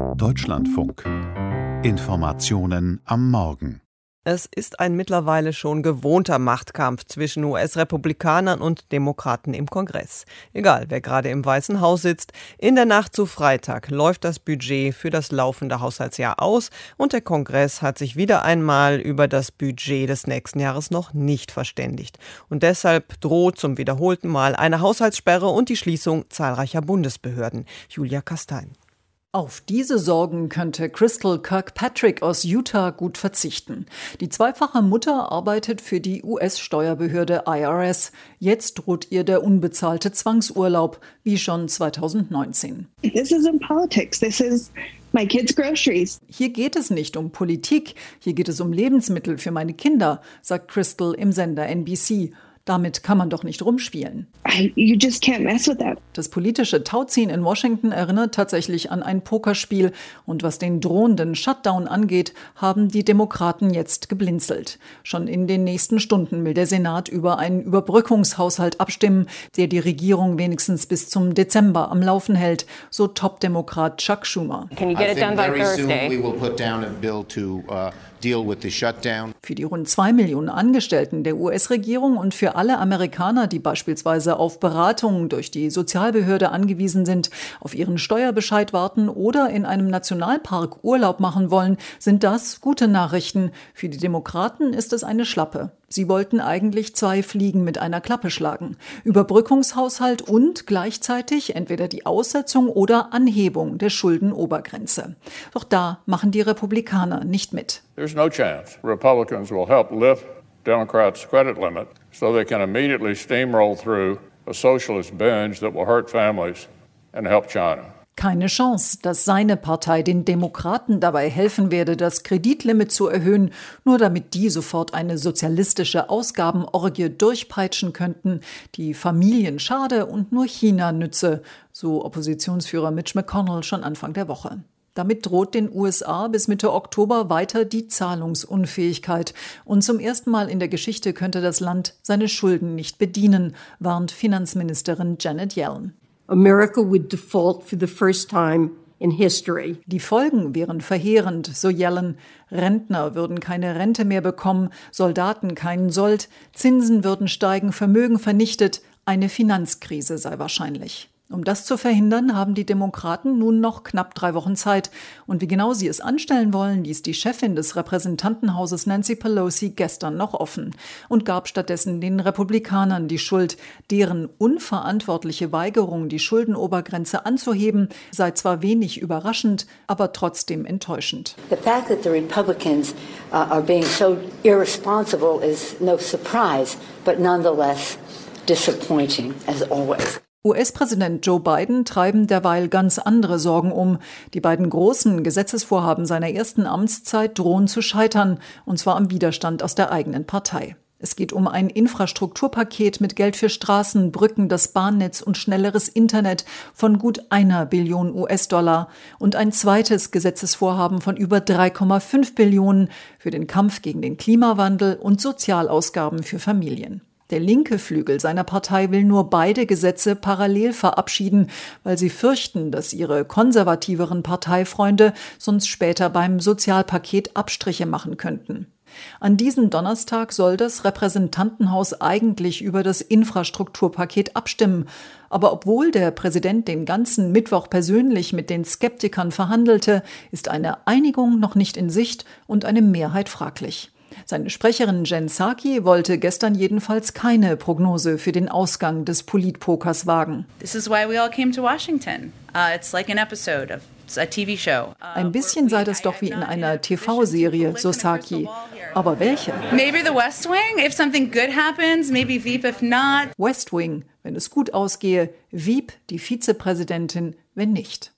Deutschlandfunk. Informationen am Morgen. Es ist ein mittlerweile schon gewohnter Machtkampf zwischen US-Republikanern und Demokraten im Kongress. Egal, wer gerade im Weißen Haus sitzt, in der Nacht zu Freitag läuft das Budget für das laufende Haushaltsjahr aus und der Kongress hat sich wieder einmal über das Budget des nächsten Jahres noch nicht verständigt. Und deshalb droht zum wiederholten Mal eine Haushaltssperre und die Schließung zahlreicher Bundesbehörden. Julia Kastein. Auf diese Sorgen könnte Crystal Kirkpatrick aus Utah gut verzichten. Die zweifache Mutter arbeitet für die US-Steuerbehörde IRS. Jetzt droht ihr der unbezahlte Zwangsurlaub, wie schon 2019. This isn't politics. This is My kids groceries. Hier geht es nicht um Politik, hier geht es um Lebensmittel für meine Kinder, sagt Crystal im Sender NBC. Damit kann man doch nicht rumspielen. you just can't mess with that. Das politische Tauziehen in Washington erinnert tatsächlich an ein Pokerspiel. Und was den drohenden Shutdown angeht, haben die Demokraten jetzt geblinzelt. Schon in den nächsten Stunden will der Senat über einen Überbrückungshaushalt abstimmen, der die Regierung wenigstens bis zum Dezember am Laufen hält, so Top-Demokrat Chuck Schumer. Can you get it done by Thursday? Für die rund zwei Millionen Angestellten der US-Regierung und für alle Amerikaner, die beispielsweise auf Beratungen durch die Sozialbehörde angewiesen sind, auf ihren Steuerbescheid warten oder in einem Nationalpark Urlaub machen wollen, sind das gute Nachrichten. Für die Demokraten ist es eine Schlappe. Sie wollten eigentlich zwei Fliegen mit einer Klappe schlagen. Überbrückungshaushalt und gleichzeitig entweder die Aussetzung oder Anhebung der Schuldenobergrenze. Doch da machen die Republikaner nicht mit. There's no chance Republicans will help lift Democrats' credit limit so they can immediately steamroll through a socialist binge that will hurt families and help China keine Chance, dass seine Partei den Demokraten dabei helfen werde, das Kreditlimit zu erhöhen, nur damit die sofort eine sozialistische Ausgabenorgie durchpeitschen könnten, die Familien schade und nur China nütze, so Oppositionsführer Mitch McConnell schon Anfang der Woche. Damit droht den USA bis Mitte Oktober weiter die Zahlungsunfähigkeit. Und zum ersten Mal in der Geschichte könnte das Land seine Schulden nicht bedienen, warnt Finanzministerin Janet Yellen. America would default for the first time in history. Die Folgen wären verheerend, so Yellen. Rentner würden keine Rente mehr bekommen, Soldaten keinen Sold, Zinsen würden steigen, Vermögen vernichtet, eine Finanzkrise sei wahrscheinlich. Um das zu verhindern, haben die Demokraten nun noch knapp drei Wochen Zeit. Und wie genau sie es anstellen wollen, ließ die Chefin des Repräsentantenhauses Nancy Pelosi gestern noch offen und gab stattdessen den Republikanern die Schuld. Deren unverantwortliche Weigerung, die Schuldenobergrenze anzuheben, sei zwar wenig überraschend, aber trotzdem enttäuschend. The fact that the Republicans uh, are being so irresponsible is no surprise, but nonetheless disappointing as always. US-Präsident Joe Biden treiben derweil ganz andere Sorgen um. Die beiden großen Gesetzesvorhaben seiner ersten Amtszeit drohen zu scheitern, und zwar am Widerstand aus der eigenen Partei. Es geht um ein Infrastrukturpaket mit Geld für Straßen, Brücken, das Bahnnetz und schnelleres Internet von gut einer Billion US-Dollar und ein zweites Gesetzesvorhaben von über 3,5 Billionen für den Kampf gegen den Klimawandel und Sozialausgaben für Familien. Der linke Flügel seiner Partei will nur beide Gesetze parallel verabschieden, weil sie fürchten, dass ihre konservativeren Parteifreunde sonst später beim Sozialpaket Abstriche machen könnten. An diesem Donnerstag soll das Repräsentantenhaus eigentlich über das Infrastrukturpaket abstimmen. Aber obwohl der Präsident den ganzen Mittwoch persönlich mit den Skeptikern verhandelte, ist eine Einigung noch nicht in Sicht und eine Mehrheit fraglich. Seine Sprecherin Jen Psaki wollte gestern jedenfalls keine Prognose für den Ausgang des Politpokers wagen. This is why we all came to Washington. Uh, it's like an episode of uh, ein bisschen sei das doch wie in einer TV-Serie, so Saki. Aber welche? Maybe the West Wing, if something good happens, maybe Veep if not. West Wing, wenn es gut ausgehe, Veep, die Vizepräsidentin, wenn nicht.